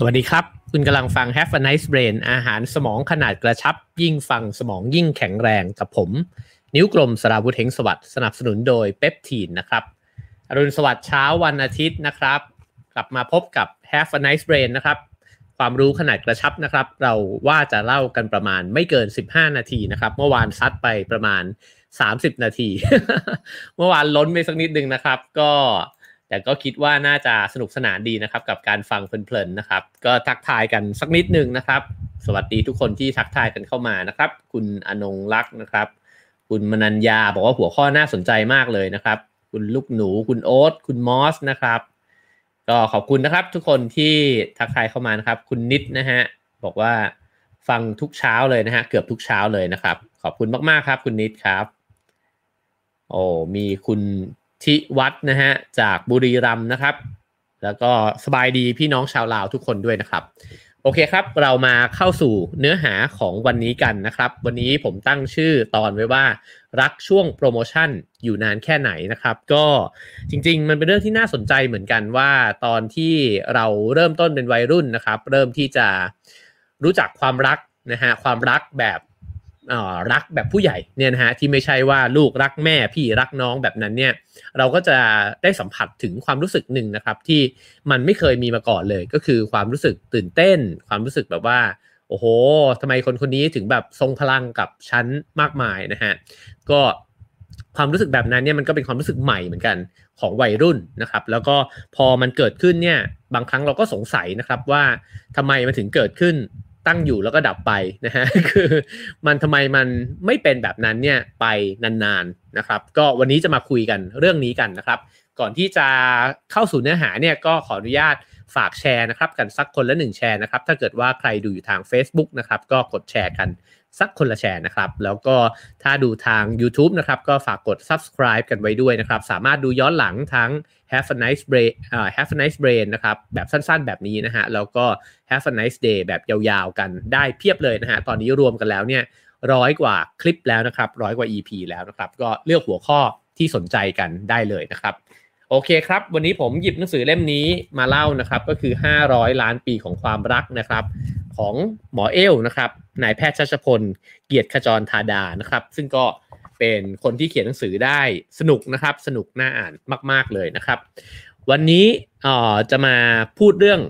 สวัสดีครับ คุณกำลังฟัง Have a Nice Brain อาหารสมองขนาดกระชับ ยิ่งฟังสมองยิ่งแข็งแรงกับผม นิ้วกลมสราวุธเฮงสวัสดิ์สนับสนุนโดยเปปทีนนะครับ อรุณสวัสดิ์เช้าวันอาทิตย์นะครับ กลับมาพบกับ Have a Nice Brain นะครับ ความรู้ขนาดกระชับนะครับ เราว่าจะเล่ากันประมาณไม่เกิน 15 นาทีนะครับ เมื่อวานซัดไปประมาณ 30 นาที เมื่อวานล้นไปสักนิดนึงนะครับ ก็ แต่ก็คิดว่าน่าจะสนุกสนานดีนะครับ กับการฟังเพลินๆนะครับ ก็ทักทายกันสักนิดนึงนะครับ สวัสดีทุกคนที่ทักทายกันเข้ามานะครับ คุณอนงรักนะครับ คุณมนัญญาบอกว่าหัวข้อน่าสนใจมากเลยนะครับ คุณลูกหนู คุณโอ๊ตคุณมอสนะครับ ก็ขอบคุณนะครับ ทุกคนที่ทักทายเข้ามานะครับ คุณนิดนะฮะบอกว่าฟังทุกเช้าเลยนะฮะเกือบทุกเช้าเลยนะครับ ขอบคุณมากๆครับ คุณนิดครับ โอ้มีคุณ ทิวัฒนะฮะจากบุรีรัมย์นะครับ แล้วก็สบายดีพี่น้องชาวลาวทุกคนด้วยนะครับ โอเคครับ เรามาเข้าสู่เนื้อหาของวันนี้กันนะครับ วันนี้ผมตั้งชื่อตอนไว้ว่า รักช่วงโปรโมชั่นอยู่นานแค่ไหนนะครับ ก็จริง ๆ มันเป็นเรื่องที่น่าสนใจเหมือนกันว่า ตอนที่เราเริ่มต้นเป็นวัยรุ่นนะครับ เริ่มที่จะรู้จักความรักนะฮะความรักแบบ รักแบบผู้ใหญ่เนี่ยนะฮะที่ไม่ใช่ว่าลูกรักแม่พี่รักน้องแบบนั้นเนี่ยเราก็จะได้สัมผัสถึงความรู้สึกหนึ่งนะครับ ที่มันไม่เคยมีมาก่อนเลย ก็คือความรู้สึกตื่นเต้น ความรู้สึกแบบว่าโอ้โหทำไมคนคนนี้ถึงแบบทรงพลังกับฉันมากมายนะฮะก็ความรู้สึกแบบนั้นเนี่ยมันก็เป็นความรู้สึกใหม่เหมือนกันของวัยรุ่นนะครับ แล้วก็พอมันเกิดขึ้นเนี่ยบางครั้งเราก็สงสัยนะครับว่าทำไมมันถึงเกิดขึ้น ตั้งอยู่แล้วก็ดับไปนะฮะคือมันทำไมมันไม่เป็นแบบนั้นเนี่ยไปนานๆนะครับ ก็วันนี้จะมาคุยกันเรื่องนี้กันนะครับ ก่อนที่จะเข้าสู่เนื้อหาเนี่ยก็ขออนุญาตฝากแชร์นะครับ กันสักคนละหนึ่งแชร์นะครับ ถ้าเกิดว่าใครดูอยู่ทาง Facebook นะครับ ก็กดแชร์กัน สักคนละแชร์นะครับ แล้วก็ถ้าดูทาง YouTube นะครับ ก็ฝากกด subscribe กันไว้ด้วยนะครับ สามารถดูย้อนหลังทั้ง Have a nice brain อ่า Have a nice brain นะครับ แบบสั้นๆ แบบนี้นะฮะ แล้วก็ Have a nice day แบบยาวๆ กันได้เพียบเลยนะฮะ ตอนนี้รวมกันแล้วเนี่ยร้อยกว่าคลิปแล้วนะครับร้อยกว่า EP แล้วนะครับ ก็เลือกหัวข้อที่สนใจกันได้เลยนะครับ โอเคครับ วันนี้ผมหยิบหนังสือเล่มนี้มาเล่านะครับ ก็คือ 500 ล้านปีของความรักนะครับ ของหมอเอลนะครับนายแพทย์ชัชพล เกียรติขจรธาดานะครับ ซึ่งก็เป็นคนที่เขียนหนังสือได้สนุกนะครับ สนุกน่าอ่านมาก ๆเลยนะครับ วันนี้จะมาพูดเรื่อง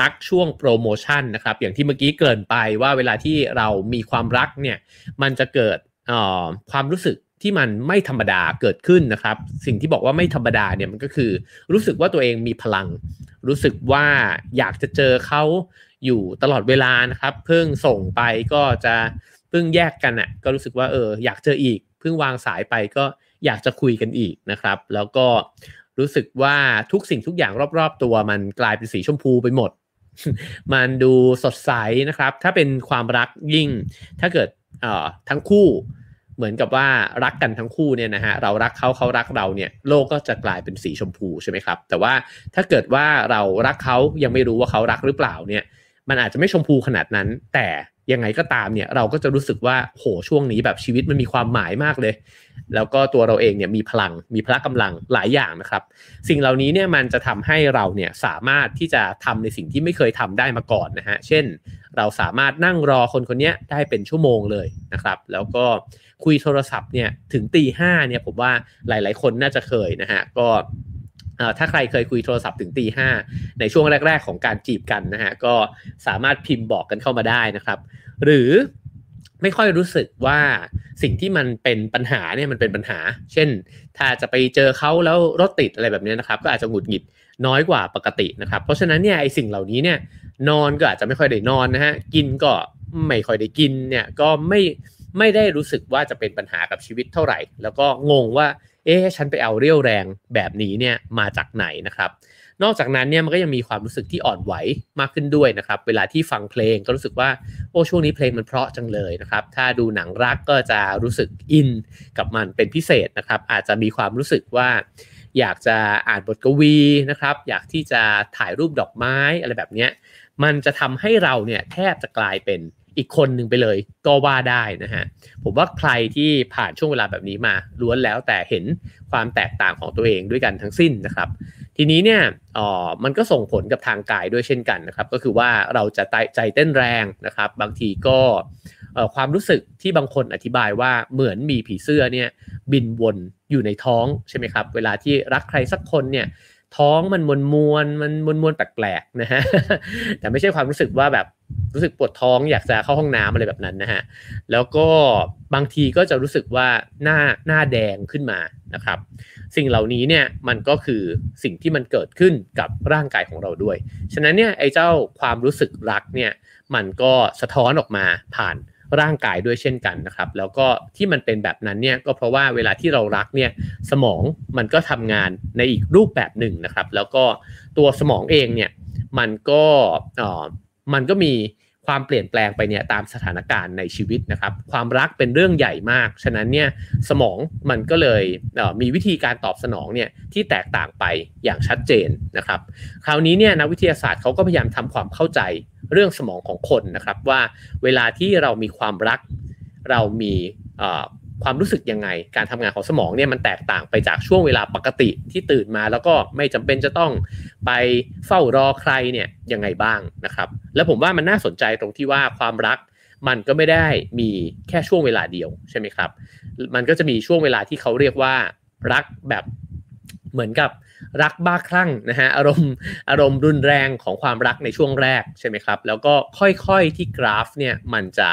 รักช่วงโปรโมชั่นนะครับ อย่างที่เมื่อกี้เกินไปว่าเวลาที่เรามีความรักเนี่ยมันจะเกิดความรู้สึกที่มันไม่ธรรมดาเกิดขึ้นนะครับ สิ่งที่บอกว่าไม่ธรรมดาเนี่ยมันก็คือ รู้สึกว่าตัวเองมีพลัง รู้สึกว่าอยากจะเจอเขา อยู่ตลอดเวลานะครับ เพิ่งส่งไปก็จะเพิ่งแยกกันอะก็รู้สึกว่าเอออยากเจออีก เพิ่งวางสายไปก็อยากจะคุยกันอีกนะครับ แล้วก็รู้สึกว่าทุกสิ่งทุกอย่างรอบๆ ตัวมันกลายเป็นสีชมพูไปหมด มันดูสดใสนะครับ ถ้าเป็นความรักยิ่ง ถ้าเกิดเอ่อทั้งคู่เหมือนกับว่ารักกันทั้งคู่เนี่ยนะฮะเรารักเขาเขารักเราเนี่ยโลกก็จะกลายเป็นสีชมพูใช่ไหมครับ แต่ว่าถ้าเกิดว่าเรารักเขายังไม่รู้ว่าเขารักหรือเปล่าเนี่ย มันอาจจะไม่ชมพูขนาดนั้น แต่ยังไงก็ตามเนี่ยเราก็จะรู้สึกว่าโหช่วงนี้แบบชีวิตมันมีความหมายมากเลย แล้วก็ตัวเราเองเนี่ยมีพลังมีพละกำลังหลายอย่างนะครับ สิ่งเหล่านี้เนี่ยมันจะทำให้เราเนี่ยสามารถที่จะทำในสิ่งที่ไม่เคยทำได้มาก่อนนะฮะเช่น เราสามารถนั่งรอคนคนนี้ได้เป็นชั่วโมงเลยนะครับ แล้วก็คุยโทรศัพท์เนี่ยถึงตีห้าเนี่ยผมว่าหลาย ๆ คนน่าจะเคยนะฮะก็ ถ้าใครเคยคุยโทรศัพท์ถึงตีห้าในช่วงแรก ๆ ของการจีบกันนะฮะก็สามารถพิมพ์บอกกันเข้ามาได้นะครับ หรือไม่ค่อยรู้สึกว่าสิ่งที่มันเป็นปัญหาเนี่ยมันเป็นปัญหา เช่น ถ้าจะไปเจอเขาแล้วรถติดอะไรแบบนี้นะครับ ก็อาจจะหงุดหงิดน้อยกว่าปกตินะครับ เพราะฉะนั้นเนี่ยไอสิ่งเหล่านี้เนี่ยนอนก็อาจจะไม่ค่อยได้นอนนะฮะกินก็ไม่ค่อยได้กินเนี่ยก็ไม่ไม่ได้รู้สึกว่าจะเป็นปัญหากับชีวิตเท่าไหร่ แล้วก็งงว่า เอ๊ะฉันไปเอาเรี่ยวแรงแบบนี้เนี่ยมาจากไหนนะครับ นอกจากนั้นเนี่ยมันก็ยังมีความรู้สึกที่อ่อนไหวมากขึ้นด้วยนะครับ เวลาที่ฟังเพลงก็รู้สึกว่าโอ้ช่วงนี้เพลงมันเพราะจังเลยนะครับ ถ้าดูหนังรักก็จะรู้สึกอินกับมันเป็นพิเศษนะครับ อาจจะมีความรู้สึกว่าอยากจะอ่านบทกวีนะครับ อยากที่จะถ่ายรูปดอกไม้อะไรแบบนี้มันจะทำให้เราเนี่ยแทบจะกลายเป็น อีกคนหนึ่งไปเลยก็ว่าได้นะฮะผมว่าใครที่ผ่านช่วงเวลาแบบนี้มาล้วนแล้วแต่เห็นความแตกต่างของตัวเองด้วยกันทั้งสิ้นนะครับ ทีนี้เนี่ยอ๋อมันก็ส่งผลกับทางกายด้วยเช่นกันนะครับ ก็คือว่าเราจะใจเต้นแรงนะครับ บางทีก็ความรู้สึกที่บางคนอธิบายว่าเหมือนมีผีเสื้อเนี่ยบินวนอยู่ในท้องใช่ไหมครับ เวลาที่รักใครสักคนเนี่ยท้องมันมวนมวนมันมวนมวนแปลกๆนะฮะแต่ไม่ใช่ความรู้สึกว่าแบบ รู้สึกปวดท้องอยากจะเข้าห้องน้ำอะไรแบบนั้นนะฮะแล้วก็บางทีก็จะรู้สึกว่าหน้าหน้าแดงขึ้นมานะครับ สิ่งเหล่านี้เนี่ยมันก็คือสิ่งที่มันเกิดขึ้นกับร่างกายของเราด้วย ฉะนั้นเนี่ยไอ้เจ้าความรู้สึกรักเนี่ยมันก็สะท้อนออกมาผ่านร่างกายด้วยเช่นกันนะครับ แล้วก็ที่มันเป็นแบบนั้นเนี่ยก็เพราะว่าเวลาที่เรารักเนี่ยสมองมันก็ทำงานในอีกรูปแบบหนึ่งนะครับ แล้วก็ตัวสมองเองเนี่ยมันก็ มันก็มีความเปลี่ยนแปลงไปเนี่ยตามสถานการณ์ในชีวิตนะครับ ความรักเป็นเรื่องใหญ่มาก ฉะนั้นเนี่ยสมองมันก็เลยมีวิธีการตอบสนองเนี่ยที่แตกต่างไปอย่างชัดเจนนะครับ คราวนี้เนี่ยนักวิทยาศาสตร์เขาก็พยายามทำความเข้าใจเรื่องสมองของคนนะครับว่าเวลาที่เรามีความรักเรามี ความรู้สึกยังไง การทำงานของสมองเนี่ยมันแตกต่างไปจากช่วงเวลาปกติที่ตื่นมา แล้วก็ไม่จำเป็นจะต้องไปเฝ้ารอใครเนี่ยยังไงบ้างนะครับ แล้วผมว่ามันน่าสนใจตรงที่ว่าความรักมันก็ไม่ได้มีแค่ช่วงเวลาเดียวใช่ไหมครับ มันก็จะมีช่วงเวลาที่เขาเรียกว่ารักแบบเหมือนกับรักบ้าคลั่งนะฮะอารมณ์อารมณ์รุนแรงของความรักในช่วงแรกใช่ไหมครับ แล้วก็ค่อยๆที่กราฟเนี่ยมันจะ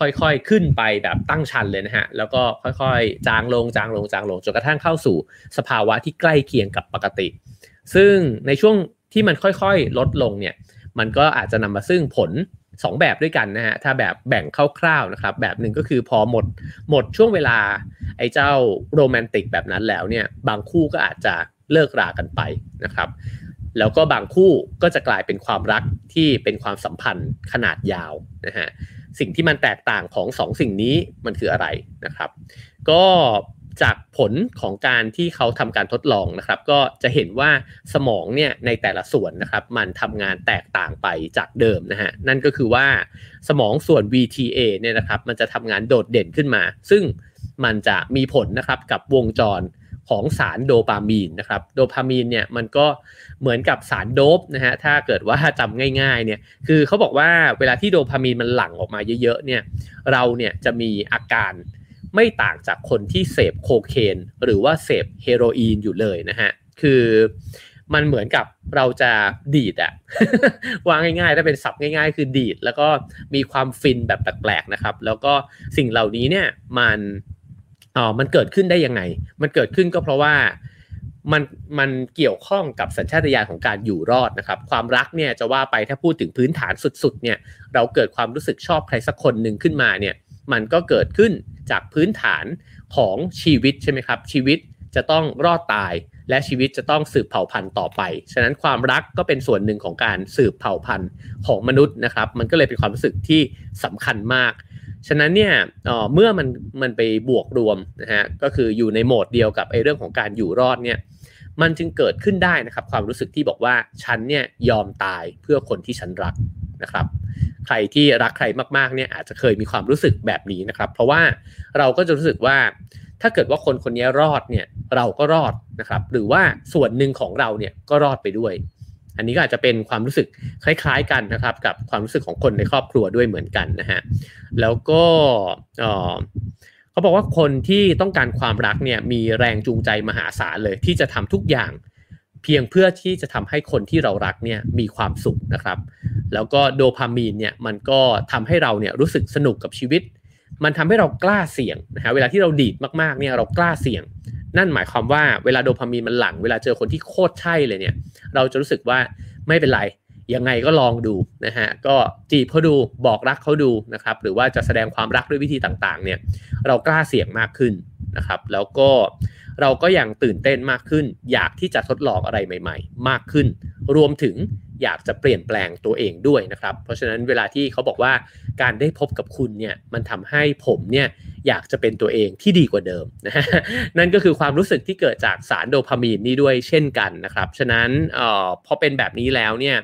ค่อยๆขึ้นไปแบบตั้งชันเลยนะฮะ แล้วก็ค่อยๆ จางลงจางลงจางลงจนกระทั่งเข้าสู่สภาวะที่ใกล้เคียงกับปกติ ซึ่งในช่วงที่มันค่อยๆ ลดลงเนี่ย มันก็อาจจะนำมาซึ่งผล 2 แบบด้วยกันนะฮะ ถ้าแบบแบ่งคร่าวๆนะครับ แบบหนึ่งก็คือพอหมดหมดช่วงเวลาไอ้เจ้าโรแมนติกแบบนั้นแล้วเนี่ย บางคู่ก็อาจจะเลิกรากันไปนะครับ แล้วก็บางคู่ก็จะกลายเป็นความรักที่เป็นความสัมพันธ์ขนาดยาวนะฮะ สิ่งที่มันแตกต่างของ2สสิ่งนี้มันคืออะไรนะครับ ก็จากผลของการที่เขาทำการทดลองนะครับ ก็จะเห็นว่าสมองเนี่ยในแต่ละส่วนนะครับ มันทำงานแตกต่างไปจากเดิมนะฮะนั่นก็คือว่าสมองส่วน VTA เนี่ยนะครับ มันจะทำงานโดดเด่นขึ้นมา ซึ่งมันจะมีผลนะครับกับวงจร ของสารโดปามีนนะครับโดปามีนเนี่ยมันก็เหมือนกับสารโดปนะฮะถ้าเกิดว่าจำง่ายๆเนี่ยคือเขาบอกว่าเวลาที่โดปามีนมันหลั่งออกมาเยอะๆเนี่ยเราเนี่ยจะมีอาการไม่ต่างจากคนที่เสพโคเคนหรือว่าเสพเฮโรอีนอยู่เลยนะฮะคือมันเหมือนกับเราจะดีดอะวางง่ายๆ ถ้าเป็นศัพท์ง่าย ๆ คือดีด แล้วก็มีความฟินแบบแปลกๆนะครับ แล้วก็สิ่งเหล่านี้เนี่ยมัน อ๋อมันเกิดขึ้นได้ยังไง มันเกิดขึ้นก็เพราะว่ามันมันเกี่ยวข้องกับสัญชาตญาณของการอยู่รอดนะครับ ความรักเนี่ยจะว่าไปถ้าพูดถึงพื้นฐานสุดๆเนี่ยเราเกิดความรู้สึกชอบใครสักคนหนึ่งขึ้นมาเนี่ยมันก็เกิดขึ้นจากพื้นฐานของชีวิตใช่ไหมครับ ชีวิตจะต้องรอดตาย และชีวิตจะต้องสืบเผ่าพันธุ์ต่อไป ฉะนั้นความรักก็เป็นส่วนหนึ่งของการสืบเผ่าพันธุ์ของมนุษย์นะครับ มันก็เลยเป็นความรู้สึกที่สำคัญมาก ฉะนั้นเนี่ยเมื่อมันมันไปบวกรวมนะฮะก็คืออยู่ในโหมดเดียวกับไอ้เรื่องของการอยู่รอดเนี่ยมันจึงเกิดขึ้นได้นะครับ ความรู้สึกที่บอกว่าฉันเนี่ยยอมตายเพื่อคนที่ฉันรักนะครับ ใครที่รักใครมากๆเนี่ยอาจจะเคยมีความรู้สึกแบบนี้นะครับ เพราะว่าเราก็จะรู้สึกว่าถ้าเกิดว่าคนคนนี้รอดเนี่ยเราก็รอดนะครับ หรือว่าส่วนหนึ่งของเราเนี่ยก็รอดไปด้วย อันนี้ก็อาจจะเป็นความรู้สึกคล้าย ๆกันนะครับ กับความรู้สึกของคนในครอบครัวด้วยเหมือนกันนะฮะแล้วก็เขาบอกว่าคนที่ต้องการความรักเนี่ยมีแรงจูงใจมหาศาลเลย ที่จะทำทุกอย่างเพียงเพื่อที่จะทำให้คนที่เรารักเนี่ยมีความสุขนะครับ แล้วก็โดพามีนเนี่ยมันก็ทำให้เราเนี่ยรู้สึกสนุกกับชีวิต มันทำให้เรากล้าเสี่ยงนะฮะเวลาที่เราดีดมากๆเนี่ยเรากล้าเสี่ยง นั่นหมายความว่าเวลาโดพามีนมันหลั่งเวลาเจอคนที่โคตรใช่เลยเนี่ย เราจะรู้สึกว่าไม่เป็นไรยังไงก็ลองดูนะฮะก็จีบเขาดูบอกรักเขาดูนะครับหรือว่าจะแสดงความรักด้วยวิธีต่างๆเนี่ยเรากล้าเสี่ยงมากขึ้นนะครับแล้วก็เราก็ยังตื่นเต้นมากขึ้น อยากที่จะทดลองอะไรใหม่ ๆ มากขึ้น รวมถึงอยากจะเปลี่ยนแปลงตัวเองด้วยนะครับ เพราะฉะนั้นเวลาที่เขาบอกว่าการได้พบกับคุณเนี่ยมันทำให้ผมเนี่ย อยากจะเป็นตัวเองที่ดีกว่าเดิมนะฮะนั่นก็คือความรู้สึกที่เกิดจากสารโดพามีนนี่ด้วยเช่นกันนะครับ ฉะนั้นออพอเป็นแบบนี้แล้วเนี่ย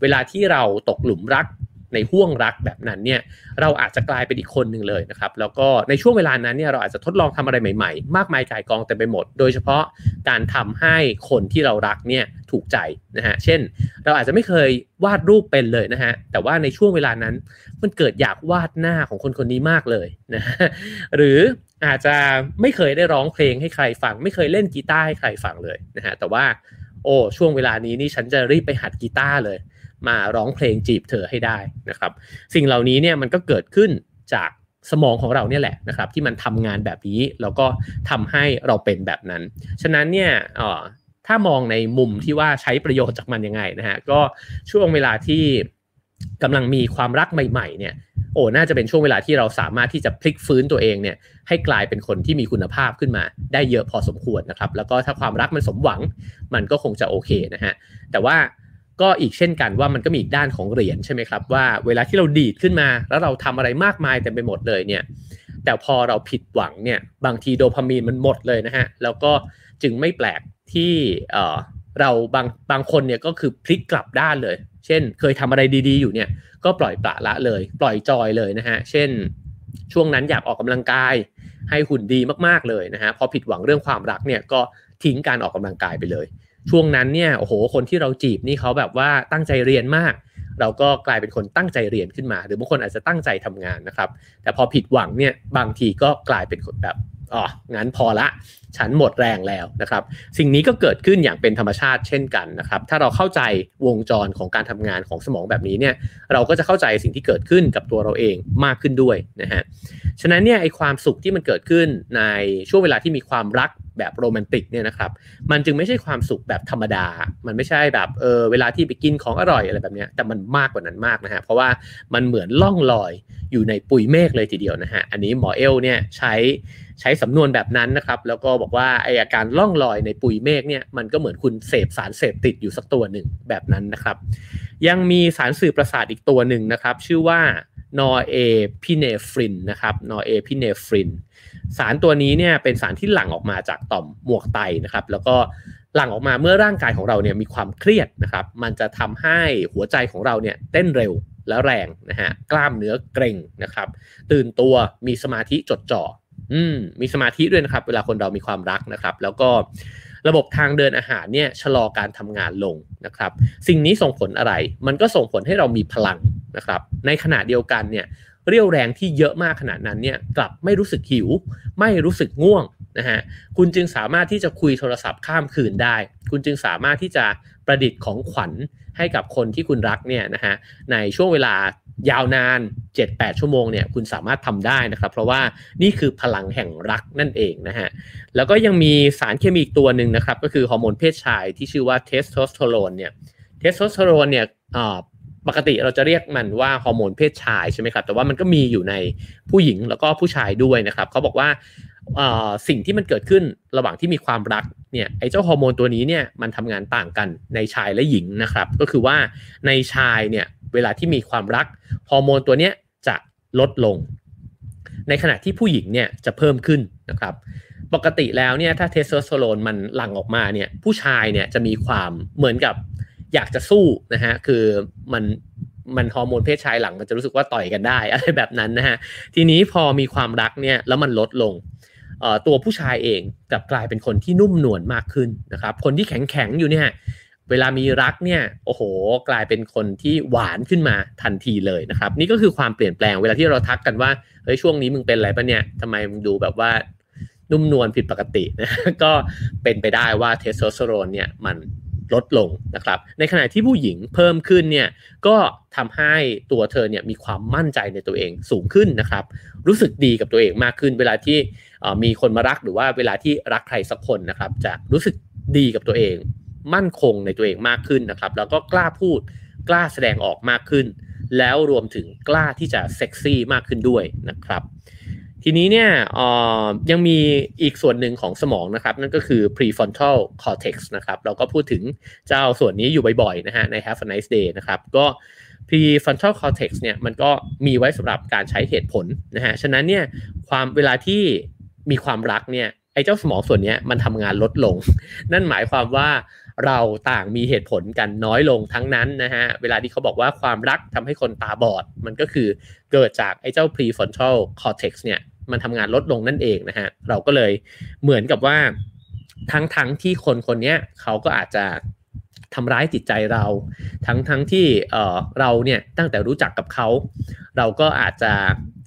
เวลาที่เราตกหลุมรัก ในห่วงรักแบบนั้นเนี่ยเราอาจจะกลายเป็นอีกคนหนึ่งเลยนะครับแล้วก็ในช่วงเวลานั้นเนี่ยเราอาจจะทดลองทำอะไรใหม่ๆ มากมายกายกองเต็มไปหมด โดยเฉพาะการทำให้คนที่เรารักเนี่ยถูกใจนะฮะเช่น เราอาจจะไม่เคยวาดรูปเป็นเลยนะฮะแต่ว่าในช่วงเวลานั้นมันเกิดอยากวาดหน้าของคนคนนี้มากเลยนะหรืออาจจะไม่เคยได้ร้องเพลงให้ใครฟัง ไม่เคยเล่นกีตาร์ให้ใครฟังเลยนะฮะแต่ว่าโอ้ช่วงเวลานี้นี่ฉันจะรีบไปหัดกีตาร์เลย มาร้องเพลงจีบเธอให้ได้นะครับ สิ่งเหล่านี้เนี่ยมันก็เกิดขึ้นจากสมองของเราเนี่ยแหละนะครับ ที่มันทำงานแบบนี้แล้วก็ทำให้เราเป็นแบบนั้น ฉะนั้นเนี่ยถ้ามองในมุมที่ว่าใช้ประโยชน์จากมันยังไงนะฮะก็ช่วงเวลาที่กำลังมีความรักใหม่ ๆ เนี่ยโอ้น่าจะเป็นช่วงเวลาที่เราสามารถที่จะพลิกฟื้นตัวเองเนี่ยให้กลายเป็นคนที่มีคุณภาพขึ้นมาได้เยอะพอสมควรนะครับ แล้วก็ถ้าความรักมันสมหวังมันก็คงจะโอเคนะฮะแต่ว่า ก็อีกเช่นกันว่ามันก็มีอีกด้านของเหรียญใช่ไหมครับว่าเวลาที่เราดีดขึ้นมา แล้วเราทำอะไรมากมายเต็มไปหมดเลยเนี่ยแต่พอเราผิดหวังเนี่ยบางทีโดพามีนมันหมดเลยนะฮะแล้วก็จึงไม่แปลกที่เราบางบางคนเนี่ยก็คือพลิกกลับด้านเลย เช่น เคยทำอะไรดีๆอยู่เนี่ยก็ปล่อยปละละเลย ปล่อยจอยเลยนะฮะเช่น ช่วงนั้นอยากออกกำลังกาย ให้หุ่นดีมากๆเลยนะฮะพอผิดหวังเรื่องความรักเนี่ยก็ทิ้งการออกกำลังกายไปเลย ช่วงนั้นเนี่ยโอ้โหคนที่เราจีบนี่เขาแบบว่าตั้งใจเรียนมาก เราก็กลายเป็นคนตั้งใจเรียนขึ้นมา หรือบางคนอาจจะตั้งใจทำงานนะครับ แต่พอผิดหวังเนี่ยบางทีก็กลายเป็นคนแบบ อ๋องั้นพอละ ฉันหมดแรงแล้วนะครับ สิ่งนี้ก็เกิดขึ้นอย่างเป็นธรรมชาติเช่นกันนะครับ ถ้าเราเข้าใจวงจรของการทำงานของสมองแบบนี้เนี่ย เราก็จะเข้าใจสิ่งที่เกิดขึ้นกับตัวเราเองมากขึ้นด้วยนะฮะ ฉะนั้นเนี่ยไอความสุขที่มันเกิดขึ้นในช่วงเวลาที่มีความรักแบบโรแมนติกเนี่ยนะครับ มันจึงไม่ใช่ความสุขแบบธรรมดา มันไม่ใช่แบบเออเวลาที่ไปกินของอร่อยอะไรแบบนี้แต่มันมากกว่านั้นมากนะฮะ เพราะว่ามันเหมือนล่องลอยอยู่ในปุยเมฆเลยทีเดียวนะฮะ อันนี้หมอเอลเนี่ยใช้ ใช้สำนวนแบบนั้นนะครับ แล้วก็บอกว่าไออาการล่องลอยในปุยเมฆเนี่ยมันก็เหมือนคุณเสพสารเสพติดอยู่สักตัวหนึ่งแบบนั้นนะครับ ยังมีสารสื่อประสาทอีกตัวหนึ่งนะครับ ชื่อว่านอร์เอพิเนฟรินนะครับนอร์เอพิเนฟรินสารตัวนี้เนี่ยเป็นสารที่หลั่งออกมาจากต่อมหมวกไตนะครับ แล้วก็หลั่งออกมาเมื่อร่างกายของเราเนี่ยมีความเครียดนะครับ มันจะทำให้หัวใจของเราเนี่ยเต้นเร็วและแรงนะฮะกล้ามเนื้อเกร็งนะครับ ตื่นตัวมีสมาธิจดจ่อ อืมมีสมาธิด้วยนะครับ เวลาคนเรามีความรักนะครับ แล้วก็ระบบทางเดินอาหารเนี่ยชะลอการทำงานลงนะครับ สิ่งนี้ส่งผลอะไร มันก็ส่งผลให้เรามีพลังนะครับ ในขณะเดียวกันเนี่ยเรี่ยวแรงที่เยอะมากขนาดนั้นเนี่ยกลับไม่รู้สึกหิว ไม่รู้สึกง่วงนะฮะคุณจึงสามารถที่จะคุยโทรศัพท์ข้ามคืนได้ คุณจึงสามารถที่จะ ประดิษฐ์ของขวัญให้กับคนที่คุณรักเนี่ยนะฮะในช่วงเวลายาวนาน 7-8 ชั่วโมงเนี่ยคุณสามารถทำได้นะครับ เพราะว่านี่คือพลังแห่งรักนั่นเองนะฮะแล้วก็ยังมีสารเคมีอีกตัวหนึ่งนะครับ ก็คือฮอร์โมนเพศชายที่ชื่อว่าเทสโทสเตอโรนเนี่ยเทสโทสเตอโรนเนี่ยปกติเราจะเรียกมันว่าฮอร์โมนเพศชายใช่ไหมครับแต่ว่ามันก็มีอยู่ในผู้หญิงแล้วก็ผู้ชายด้วยนะครับเขาบอกว่า สิ่งที่มันเกิดขึ้นระหว่างที่มีความรักเนี่ยไอ้เจ้าฮอร์โมนตัวนี้เนี่ยมันทำงานต่างกันในชายและหญิงนะครับ ก็คือว่าในชายเนี่ยเวลาที่มีความรักฮอร์โมนตัวเนี้ยจะลดลง ในขณะที่ผู้หญิงเนี่ยจะเพิ่มขึ้นนะครับ ปกติแล้วเนี่ยถ้าเทสโทสเตอโรนมันหลั่งออกมาเนี่ยผู้ชายเนี่ยจะมีความเหมือนกับอยากจะสู้นะฮะคือมันมันฮอร์โมนเพศชายหลั่งมันจะรู้สึกว่าต่อยกันได้อะไรแบบนั้นนะฮะทีนี้พอมีความรักเนี่ยแล้วมันลดลง ตัวผู้ชายเองกลับกลายเป็นคนที่นุ่มนวลมากขึ้นนะครับ คนที่แข็งแข็งอยู่เนี่ยเวลามีรักเนี่ยโอ้โห กลายเป็นคนที่หวานขึ้นมาทันทีเลยนะครับ นี่ก็คือความเปลี่ยนแปลงเวลาที่เราทักกันว่าเฮ้ยช่วงนี้มึงเป็นอะไรปะเนี่ยทำไมมึงดูแบบว่านุ่มนวลผิดปกตินะก็เป็นไปได้ว่าเทสโทสเตอโรนเนี่ยมันลดลงนะครับ ในขณะที่ผู้หญิงเพิ่มขึ้นเนี่ยก็ทำให้ตัวเธอเนี่ยมีความมั่นใจในตัวเองสูงขึ้นนะครับ รู้สึกดีกับตัวเองมากขึ้น เวลาที่ มีคนมารักหรือว่าเวลาที่รักใครสักคนนะครับ จะรู้สึกดีกับตัวเอง มั่นคงในตัวเองมากขึ้นนะครับ แล้วก็กล้าพูดกล้าแสดงออกมากขึ้น แล้วรวมถึงกล้าที่จะเซ็กซี่มากขึ้นด้วยนะครับทีนี้เนี่ยยังมีอีกส่วนหนึ่งของสมองนะครับ นั่นก็คือ prefrontal cortex นะครับ เราก็พูดถึงเจ้าส่วนนี้อยู่บ่อยๆนะฮะใน Have a nice day นะครับ ก็ prefrontal cortex เนี่ยมันก็มีไว้สำหรับการใช้เหตุผลนะฮะ ฉะนั้นเนี่ยความเวลาที่ มีความรักเนี่ยไอ้เจ้าสมองส่วนนี้มันทำงานลดลง นั่นหมายความว่าเราต่างมีเหตุผลกันน้อยลงทั้งนั้นนะฮะ เวลาที่เขาบอกว่าความรักทำให้คนตาบอด มันก็คือเกิดจากไอ้เจ้า prefrontal cortex เนี่ยมันทำงานลดลงนั่นเองนะฮะ เราก็เลยเหมือนกับว่าทั้งทั้งที่คนคนนี้เขาก็อาจจะทำร้ายจิตใจเรา ทั้งทั้งที่เออเราเนี่ยตั้งแต่รู้จักกับเขา เราก็อาจจะ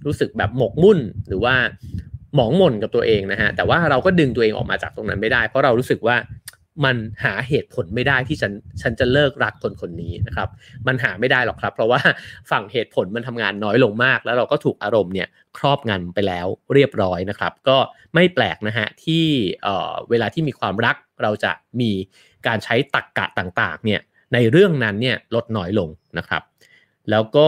รู้สึกแบบหมกมุ่นหรือว่า หมองหม่นกับตัวเองนะฮะแต่ว่าเราก็ดึงตัวเองออกมาจากตรงนั้นไม่ได้ เพราะเรารู้สึกว่ามันหาเหตุผลไม่ได้ที่ฉันฉันจะเลิกรักคนคนนี้นะครับ มันหาไม่ได้หรอกครับ เพราะว่าฝั่งเหตุผลมันทำงานน้อยลงมาก แล้วเราก็ถูกอารมณ์เนี่ยครอบงำไปแล้วเรียบร้อยนะครับ ก็ไม่แปลกนะฮะที่เอ่อเวลาที่มีความรักเราจะมีการใช้ตรกกะต่างๆเนี่ยในเรื่องนั้นเนี่ยลดน้อยลงนะครับ แล้วก็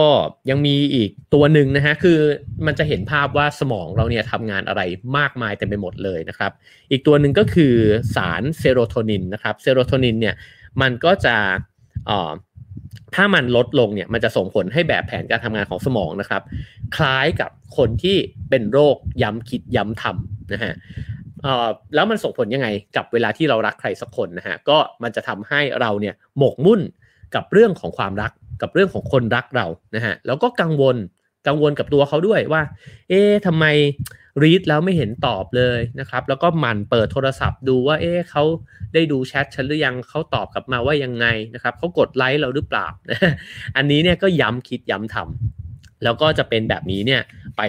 ยังมีอีกตัวหนึ่งนะฮะคือมันจะเห็นภาพว่าสมองเราเนี่ยทำงานอะไรมากมายเต็มไปหมดเลยนะครับ อีกตัวหนึ่งก็คือสารเซโรโทนินนะครับเซโรโทนินเนี่ยมันก็จะอ่อถ้ามันลดลงเนี่ยมันจะส่งผลให้แบบแผนการทำงานของสมองนะครับ คล้ายกับคนที่เป็นโรคย้ำคิดย้ำทำนะฮะแล้วมันส่งผลยังไงกับเวลาที่เรารักใครสักคนนะฮะก็มันจะทำให้เราเนี่ยหมกมุ่นกับเรื่องของความรัก กับเรื่องของคนรักเรานะฮะแล้วก็กังวลกังวลกับตัวเขาด้วยว่า เอ๊ะทำไมรีดแล้วไม่เห็นตอบเลยนะครับ แล้วก็หมั่นเปิดโทรศัพท์ดูว่า เอ๊ะเขาได้ดูแชทฉันหรือยังเขาตอบกลับมาว่ายังไงนะครับเขากดไลค์เราหรือเปล่า อันนี้เนี่ยก็ย้ำคิดย้ำทำแล้วก็จะเป็นแบบนี้เนี่ยไป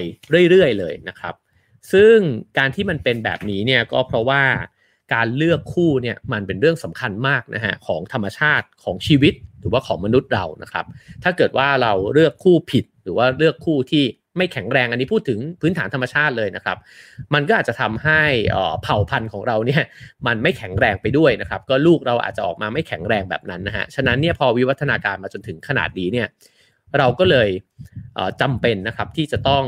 เรื่อยๆเลยนะครับ ซึ่งการที่มันเป็นแบบนี้เนี่ยก็เพราะว่าการเลือกคู่เนี่ยมันเป็นเรื่องสำคัญมากนะฮะของธรรมชาติของชีวิต หรือว่าของมนุษย์เรานะครับ ถ้าเกิดว่าเราเลือกคู่ผิดหรือว่าเลือกคู่ที่ไม่แข็งแรงอันนี้พูดถึงพื้นฐานธรรมชาติเลยนะครับ มันก็อาจจะทำให้เผ่าพันธุ์ของเราเนี่ยมันไม่แข็งแรงไปด้วยนะครับ ก็ลูกเราอาจจะออกมาไม่แข็งแรงแบบนั้นนะฮะฉะนั้นเนี่ยพอวิวัฒนาการมาจนถึงขนาดนี้เนี่ยเราก็เลยจำเป็นนะครับที่จะต้อง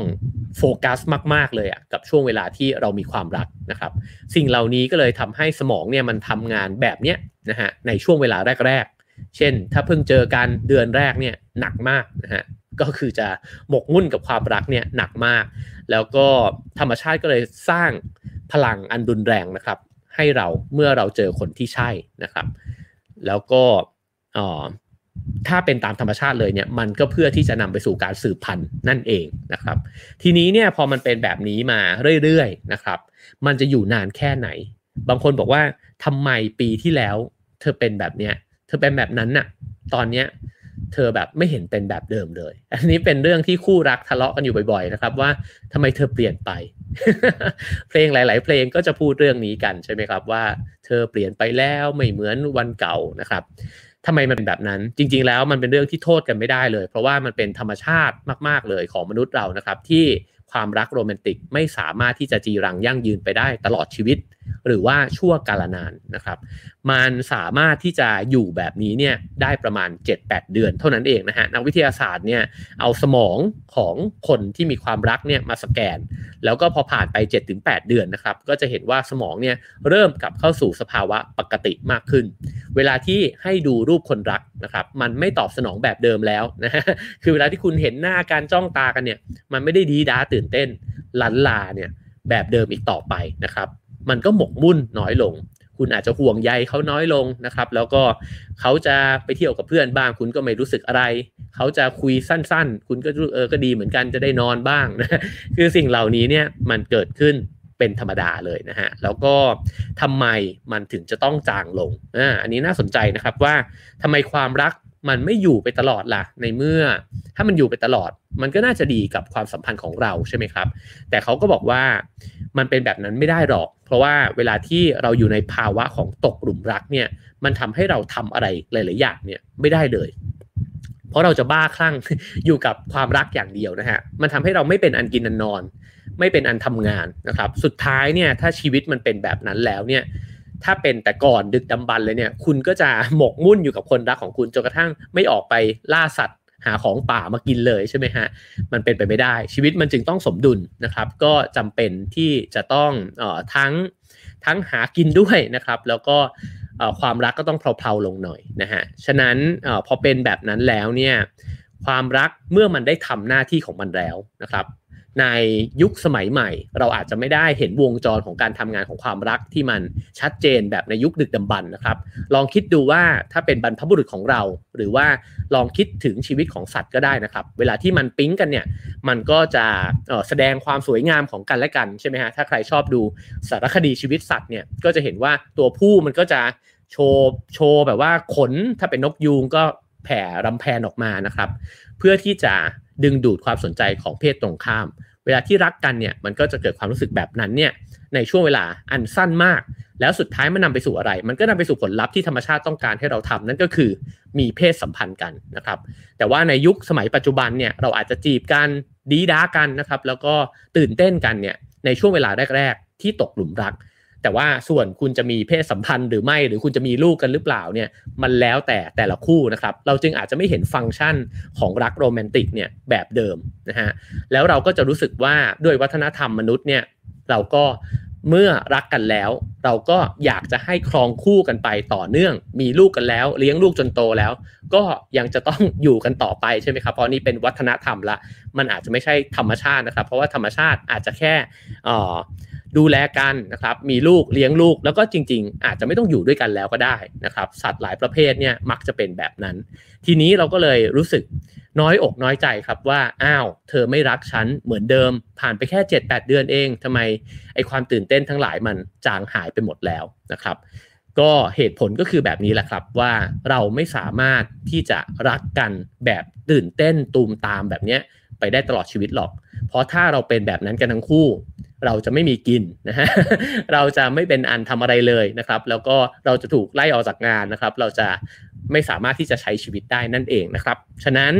โฟกัสมาก ๆ เลยอะกับช่วงเวลาที่เรามีความรักนะครับ สิ่งเหล่านี้ก็เลยทำให้สมองเนี่ยมันทำงานแบบเนี้ยนะฮะในช่วงเวลาแรกๆ เช่น ถ้าเพิ่งเจอกันเดือนแรกเนี่ยหนักมากนะฮะก็คือจะหมกมุ่นกับความรักเนี่ยหนักมาก แล้วก็ธรรมชาติก็เลยสร้างพลังอันรุนแรงนะครับ ให้เราเมื่อเราเจอคนที่ใช่นะครับ แล้วก็ถ้าเป็นตามธรรมชาติเลยเนี่ยมันก็เพื่อที่จะนำไปสู่การสืบพันธุ์นั่นเองนะครับ ทีนี้เนี่ยพอมันเป็นแบบนี้มาเรื่อยๆนะครับ มันจะอยู่นานแค่ไหน บางคนบอกว่าทำไมปีที่แล้ว เธอเป็นแบบเนี้ย เธอเป็นแบบนั้นน่ะ ตอนเนี้ยเธอแบบไม่เห็นเป็นแบบเดิมเลย อันนี้เป็นเรื่องที่คู่รักทะเลาะกันอยู่บ่อยๆนะครับ ว่าทำไมเธอเปลี่ยนไป เพลงหลาย ๆ เพลงก็จะพูดเรื่องนี้กันใช่ไหมครับว่า เธอเปลี่ยนไปแล้วไม่เหมือนวันเก่านะครับทำไมมันเป็นแบบนั้น จริง ๆ แล้วมันเป็นเรื่องที่โทษกันไม่ได้เลย เพราะว่ามันเป็นธรรมชาติมากๆเลยของมนุษย์เรานะครับ ที่ความรักโรแมนติกไม่สามารถที่จะจีรังยั่งยืนไปได้ตลอดชีวิตหรือว่าชั่วกาลนานนะครับ มันสามารถที่จะอยู่แบบนี้เนี่ยได้ประมาณ 7-8 เดือนเท่านั้นเองนะฮะนักวิทยาศาสตร์เนี่ยเอาสมองของคนที่มีความรักเนี่ยมาสแกน แล้วก็พอผ่านไป 7-8 เดือนนะครับ ก็จะเห็นว่าสมองเนี่ยเริ่มกลับเข้าสู่สภาวะปกติมากขึ้น เวลาที่ให้ดูรูปคนรักนะครับ มันไม่ตอบสนองแบบเดิมแล้วนะฮะคือเวลาที่คุณเห็นหน้าการจ้องตากันเนี่ยมันไม่ได้ดีด้าตื่นเต้นลันลาเนี่ยแบบเดิมอีกต่อไปนะครับ มันก็หมกมุ่นน้อยลง คุณอาจจะห่วงใยเขาน้อยลงนะครับ แล้วก็เขาจะไปเที่ยวกับเพื่อนบ้าง คุณก็ไม่รู้สึกอะไร เขาจะคุยสั้นๆ คุณก็เออก็ดีเหมือนกันจะได้นอนบ้างนะคือสิ่งเหล่านี้เนี่ยมันเกิดขึ้นเป็นธรรมดาเลยนะฮะ แล้วก็ทำไมมันถึงจะต้องจางลงอ่าอันนี้น่าสนใจนะครับว่าทำไมความรัก มันไม่อยู่ไปตลอดล่ะ ในเมื่อ ถ้ามันอยู่ไปตลอด มันก็น่าจะดีกับความสัมพันธ์ของเราใช่ไหมครับ แต่เขาก็บอกว่ามันเป็นแบบนั้นไม่ได้หรอก เพราะว่าเวลาที่เราอยู่ในภาวะของตกหลุมรักเนี่ย มันทำให้เราทำอะไรหลาย ๆ อย่างเนี่ยไม่ได้เลย เพราะเราจะบ้าคลั่งอยู่กับความรักอย่างเดียวนะฮะ มันทำให้เราไม่เป็นอันกินอันนอน ไม่เป็นอันทำงานนะครับ สุดท้ายเนี่ยถ้าชีวิตมันเป็นแบบนั้นแล้วเนี่ย ถ้าเป็นแต่ก่อนดึกดำบรรเลยเนี่ย คุณก็จะหมกมุ่นอยู่กับคนรักของคุณจนกระทั่งไม่ออกไปล่าสัตว์หาของป่ามากินเลยใช่ไหมฮะ มันเป็นไปไม่ได้ ชีวิตมันจึงต้องสมดุลนะครับ ก็จำเป็นที่จะต้องออทั้งทั้งหากินด้วยนะครับ แล้วก็ความรักก็ต้องเพลาๆลงหน่อยนะฮะ ฉะนั้นอพอเป็นแบบนั้นแล้วเนี่ยความรักเมื่อมันได้ทำหน้าที่ของมันแล้วนะครับ ในยุคสมัยใหม่ เราอาจจะไม่ได้เห็นวงจรของการทำงานของความรักที่มันชัดเจนแบบในยุคดึกดำบรรพ์นะครับ ลองคิดดูว่าถ้าเป็นบรรพบุรุษของเรา หรือว่าลองคิดถึงชีวิตของสัตว์ก็ได้นะครับ เวลาที่มันปิ๊งกันเนี่ยมันก็จะแสดงความสวยงามของกันและกันใช่ไหมฮะถ้าใครชอบดูสารคดีชีวิตสัตว์เนี่ยก็จะเห็นว่าตัวผู้มันก็จะโชว์โชว์แบบว่าขนถ้าเป็นนกยูงก็แผ่รำแพนออกมานะครับ เพื่อที่จะ ดึงดูดความสนใจของเพศตรงข้าม เวลาที่รักกันเนี่ยมันก็จะเกิดความรู้สึกแบบนั้นเนี่ยในช่วงเวลาอันสั้นมาก แล้วสุดท้ายมันนาไปสู่อะไร มันก็นำไปสู่ผลลัพธ์ที่ธรรมชาติต้องการให้เราทำนั่นก็คือมีเพศสัมพันธ์กันนะครับ แต่ว่าในยุคสมัยปัจจุบันเนี่ยเราอาจจะจีบกันดีด้ากันนะครับ แล้วก็ตื่นเต้นกันเนี่ยในช่วงเวลาแรก ๆ ที่ตกหลุมรัก แต่ว่าส่วนคุณจะมีเพศสัมพันธ์หรือไม่ หรือคุณจะมีลูกกันหรือเปล่าเนี่ยมันแล้วแต่แต่ละคู่นะครับ เราจึงอาจจะไม่เห็นฟังก์ชันของรักโรแมนติกเนี่ยแบบเดิมนะฮะแล้วเราก็จะรู้สึกว่าด้วยวัฒนธรรมมนุษย์เนี่ยเราก็เมื่อรักกันแล้ว เราก็อยากจะให้ครองคู่กันไปต่อเนื่อง มีลูกกันแล้ว เลี้ยงลูกจนโตแล้ว ก็ยังจะต้องอยู่กันต่อไปใช่ไหมครับ เพราะนี่เป็นวัฒนธรรมละ มันอาจจะไม่ใช่ธรรมชาตินะครับ เพราะว่าธรรมชาติอาจจะแค่ ดูแลกันนะครับ มีลูกเลี้ยงลูกแล้วก็จริง ๆ อาจจะไม่ต้องอยู่ด้วยกันแล้วก็ได้นะครับ สัตว์หลายประเภทเนี่ยมักจะเป็นแบบนั้น ทีนี้เราก็เลยรู้สึกน้อยอกน้อยใจครับว่าอ้าวเธอไม่รักฉันเหมือนเดิม ผ่านไปแค่ 7-8 เดือนเองทำไมไอความตื่นเต้นทั้งหลายมันจางหายไปหมดแล้วนะครับ ก็เหตุผลก็คือแบบนี้แหละครับว่าเราไม่สามารถที่จะรักกันแบบตื่นเต้นตูมตามแบบนี้ไปได้ตลอดชีวิตหรอก เพราะถ้าเราเป็นแบบนั้นกันทั้งคู่ เราจะไม่มีกินนะฮะเราจะไม่เป็นอันทำอะไรเลยนะครับ แล้วก็เราจะถูกไล่ออกจากงานนะครับ เราจะไม่สามารถที่จะใช้ชีวิตได้นั่นเองนะครับ ฉะนั้น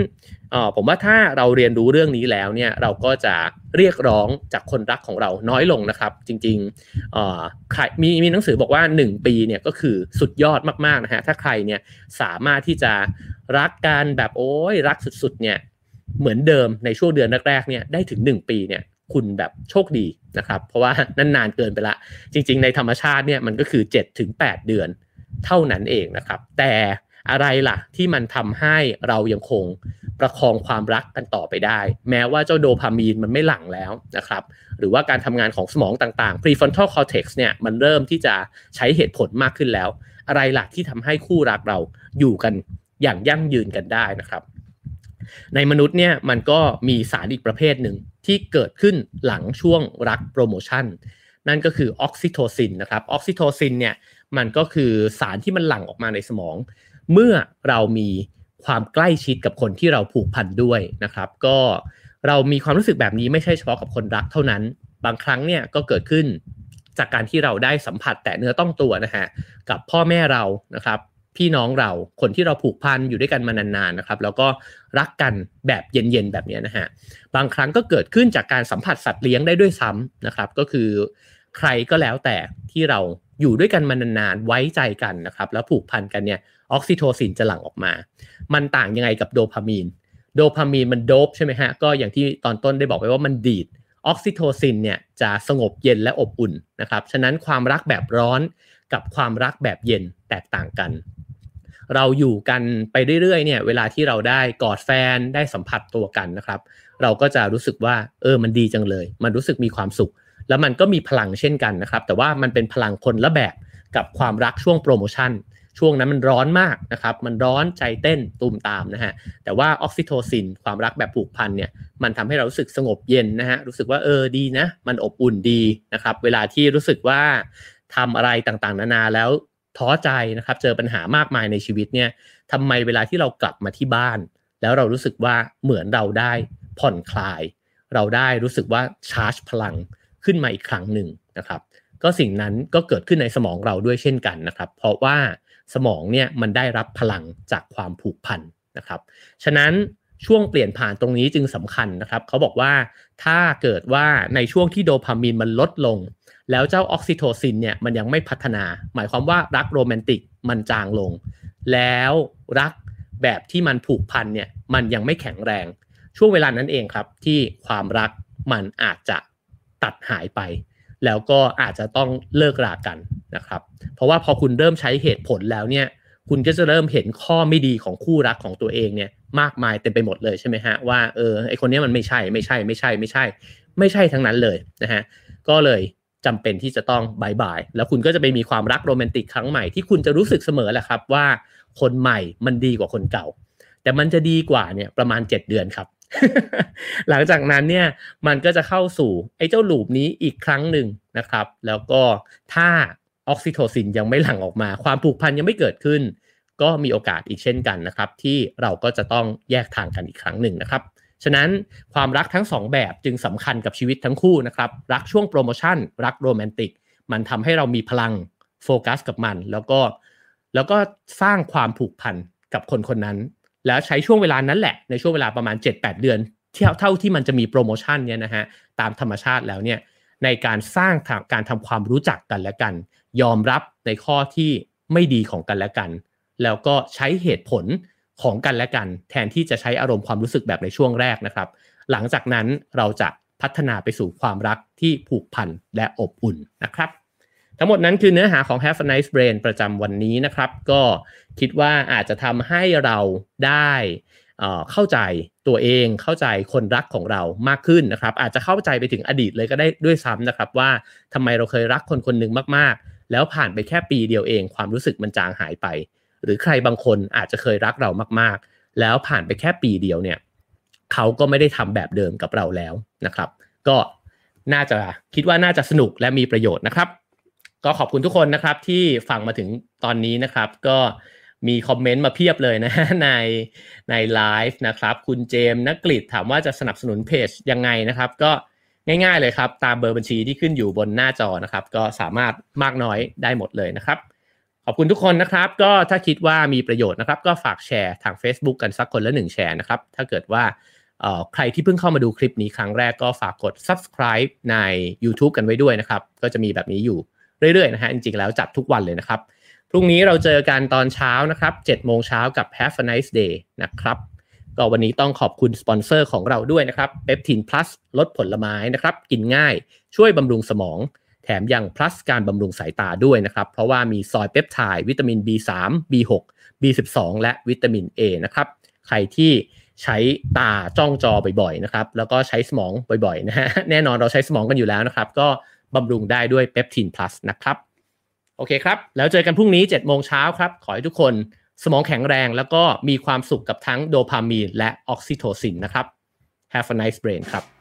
ผมว่าถ้าเราเรียนรู้เรื่องนี้แล้วเนี่ยเราก็จะเรียกร้องจากคนรักของเราน้อยลงนะครับ จริงๆมีมีหนังสือบอกว่า 1 ปีเนี่ยก็คือสุดยอดมากๆนะฮะถ้าใครเนี่ยสามารถที่จะรักกันแบบโอ้ยรักสุดๆเนี่ยเหมือนเดิมในช่วงเดือนแรกๆเนี่ยได้ถึง 1 ปีเนี่ยคุณแบบโชคดี นะครับเพราะว่านั่นนานเกินไปละ จริง ๆ ในธรรมชาติเนี่ยมันก็คือ7ถึง8เดือนเท่านั้นเองนะครับ แต่อะไรล่ะที่มันทำให้เรายังคงประคองความรักกันต่อไปได้ แม้ว่าเจ้าโดพามีนมันไม่หลั่งแล้วนะครับ หรือว่าการทำงานของสมองต่างๆ prefrontal cortex เนี่ยมันเริ่มที่จะใช้เหตุผลมากขึ้นแล้ว อะไรล่ะที่ทำให้คู่รักเราอยู่กันอย่างยั่งยืนกันได้นะครับ ในมนุษย์เนี่ยมันก็มีสารอีกประเภทหนึ่งที่เกิดขึ้นหลังช่วงรักโปรโมชั่น นั่นก็คือออกซิโทซินนะครับออกซิโทซินเนี่ยมันก็คือสารที่มันหลั่งออกมาในสมอง เมื่อเรามีความใกล้ชิดกับคนที่เราผูกพันด้วยนะครับ ก็เรามีความรู้สึกแบบนี้ไม่ใช่เฉพาะกับคนรักเท่านั้น บางครั้งเนี่ยก็เกิดขึ้นจากการที่เราได้สัมผัสแตะเนื้อต้องตัวนะฮะกับพ่อแม่เรานะครับ พี่น้องเราคนที่เราผูกพันอยู่ด้วยกันมานานๆนะครับ แล้วก็รักกันแบบเย็นๆแบบนี้นะฮะบางครั้งก็เกิดขึ้นจากการสัมผัสสัตว์เลี้ยงได้ด้วยซ้ำนะครับ ก็คือใครก็แล้วแต่ที่เราอยู่ด้วยกันมานานๆไว้ใจกันนะครับ แล้วผูกพันกันเนี่ยออกซิโทซินจะหลั่งออกมา มันต่างยังไงกับโดพามีนโดพามีนมันโดบใช่ไหมฮะก็อย่างที่ตอนต้นได้บอกไปว่ามันดีดออกซิโทซินเนี่ยจะสงบเย็นและอบอุ่นนะครับฉะนั้นความรักแบบร้อนกับความรักแบบเย็นแตกต่างกัน เราอยู่กันไปเรื่อยๆเนี่ย เวลาที่เราได้กอดแฟนได้สัมผัสตัวกันนะครับ เราก็จะรู้สึกว่าเออมันดีจังเลย มันรู้สึกมีความสุข แล้วมันก็มีพลังเช่นกันนะครับ แต่ว่ามันเป็นพลังคนละแบบกับความรักช่วงโปรโมชั่นช่วงนั้นมันร้อนมากนะครับ มันร้อนใจเต้นตูมตามนะฮะ แต่ว่าออกซิโทซินความรักแบบผูกพันเนี่ย มันทำให้เรารู้สึกสงบเย็นนะฮะ รู้สึกว่าเออดีนะ มันอบอุ่นดีนะครับ เวลาที่รู้สึกว่าทำอะไรต่างๆ นานาแล้ว ท้อใจนะครับ เจอปัญหามากมายในชีวิตเนี่ยทำไมเวลาที่เรากลับมาที่บ้าน แล้วเรารู้สึกว่าเหมือนเราได้ผ่อนคลาย เราได้รู้สึกว่าชาร์จพลังขึ้นมาอีกครั้งหนึ่งนะครับ ก็สิ่งนั้นก็เกิดขึ้นในสมองเราด้วยเช่นกันนะครับ เพราะว่าสมองเนี่ยมันได้รับพลังจากความผูกพันนะครับ ฉะนั้น ช่วงเปลี่ยนผ่านตรงนี้จึงสำคัญนะครับเขาบอกว่าถ้าเกิดว่าในช่วงที่โดพามีนมันลดลง แล้วเจ้าออกซิโทซินเนี่ยมันยังไม่พัฒนา หมายความว่ารักโรแมนติกมันจางลง แล้วรักแบบที่มันผูกพันเนี่ยมันยังไม่แข็งแรง ช่วงเวลานั้นเองครับ ที่ความรักมันอาจจะตัดหายไป แล้วก็อาจจะต้องเลิกรากันนะครับ เพราะว่าพอคุณเริ่มใช้เหตุผลแล้วเนี่ย คุณก็จะเริ่มเห็นข้อไม่ดีของคู่รักของตัวเองเนี่ย มากมายเต็มไปหมดเลยใช่ไหมฮะว่าเออไอคนนี้มันไม่ใช่ไม่ใช่ไม่ใช่ไม่ใช่ ไม่ใช่ทั้งนั้นเลยนะฮะก็เลยจำเป็นที่จะต้องบายบาย แล้วคุณก็จะไปมีความรักโรแมนติกครั้งใหม่ที่คุณจะรู้สึกเสมอแหละครับว่าคนใหม่มันดีกว่าคนเก่า แต่มันจะดีกว่าเนี่ยประมาณ 7 เดือนครับ หลังจากนั้นเนี่ยมันก็จะเข้าสู่ไอ้เจ้าลูปนี้อีกครั้งหนึ่งนะครับ แล้วก็ถ้าออกซิโทซินยังไม่หลั่งออกมา ความผูกพันยังไม่เกิดขึ้น ก็มีโอกาสอีกเช่นกันนะครับ ที่เราก็จะต้องแยกทางกันอีกครั้งหนึ่งนะครับฉะนั้นความรักทั้งสองแบบจึงสำคัญกับชีวิตทั้งคู่นะครับรักช่วงโปรโมชั่น รักโรแมนติก มันทำให้เรามีพลังโฟกัสกับมัน แล้วก็แล้วก็สร้างความผูกพันกับคนคนนั้น แล้วใช้ช่วงเวลานั้นแหละในช่วงเวลาประมาณ 7-8 เดือนเท่าเท่าที่มันจะมีโปรโมชั่นเนี่ยนะฮะตามธรรมชาติแล้วเนี่ยในการสร้างการทำความรู้จักกันและกัน ยอมรับในข้อที่ไม่ดีของกันและกัน แล้วก็ใช้เหตุผลของกันและกัน แทนที่จะใช้อารมณ์ความรู้สึกแบบในช่วงแรกนะครับ หลังจากนั้นเราจะพัฒนาไปสู่ความรักที่ผูกพันและอบอุ่นนะครับ ทั้งหมดนั้นคือเนื้อหาของ Have a Nice Brain ประจำวันนี้นะครับ ก็คิดว่าอาจจะทำให้เราได้เข้าใจตัวเองเข้าใจคนรักของเรามากขึ้นนะครับ อาจจะเข้าใจไปถึงอดีตเลยก็ได้ด้วยซ้ำนะครับ ว่าทำไมเราเคยรักคนคนหนึ่งมากๆ แล้วผ่านไปแค่ปีเดียวเอง ความรู้สึกมันจางหายไป หรือใครบางคนอาจจะเคยรักเรามากๆ แล้วผ่านไปแค่ปีเดียวเนี่ยเขาก็ไม่ได้ทำแบบเดิมกับเราแล้วนะครับ ก็น่าจะคิดว่าน่าจะสนุกและมีประโยชน์นะครับ ก็ขอบคุณทุกคนนะครับที่ฟังมาถึงตอนนี้นะครับ ก็มีคอมเมนต์มาเพียบเลยนะในในไลฟ์นะครับ คุณเจมส์นักกฤษถามว่าจะสนับสนุนเพจยังไงนะครับ ก็ง่ายๆเลยครับ ตามเบอร์บัญชีที่ขึ้นอยู่บนหน้าจอนะครับ ก็สามารถมากน้อยได้หมดเลยนะครับ อบคุณทุกคนนะครับ ก็ถ้าคิดว่ามีประโยชน์นะครับ ก็ฝากแชร์ทาง Facebook กันสักคนละหนึ่งแชร์นะครับ ถ้าเกิดว่าใครที่เพิ่งเข้ามาดูคลิปนี้ครั้งแรกก็ฝากกด subscribe ใน YouTube กันไว้ด้วยนะครับ ก็จะมีแบบนี้อยู่เรื่อยๆนะฮะจริงๆแล้วจัดทุกวันเลยนะครับ พรุ่งนี้เราเจอกันตอนเช้านะครับ7โมงเช้ากับ Have a nice day นะครับก็วันนี้ต้องขอบคุณสปอนเซอร์ของเราด้วยนะครับเปปทินพลัสลดผลไม้นะครับ กินง่ายช่วยบำรุงสมอง มยัง plus การบำรุงสายตาด้วยนะครับ เพราะว่ามีซอยเปปไทด์วิตามิน B3 B6 B12 และวิตามิน A นะครับ ใครที่ใช้ตาจ้องจอบ่อยๆนะครับ แล้วก็ใช้สมองบ่อยๆนะฮะ แน่นอนเราใช้สมองกันอยู่แล้วนะครับ ก็บำรุงได้ด้วยเปปทินพลัสนะครับ โอเคครับ แล้วเจอกันพรุ่งนี้7โมงเช้าครับ ขอให้ทุกคนสมองแข็งแรงแล้วก็มีความสุขกับทั้งโดพามีนและออกซิโทซินนะครับ Have a nice brain ครับ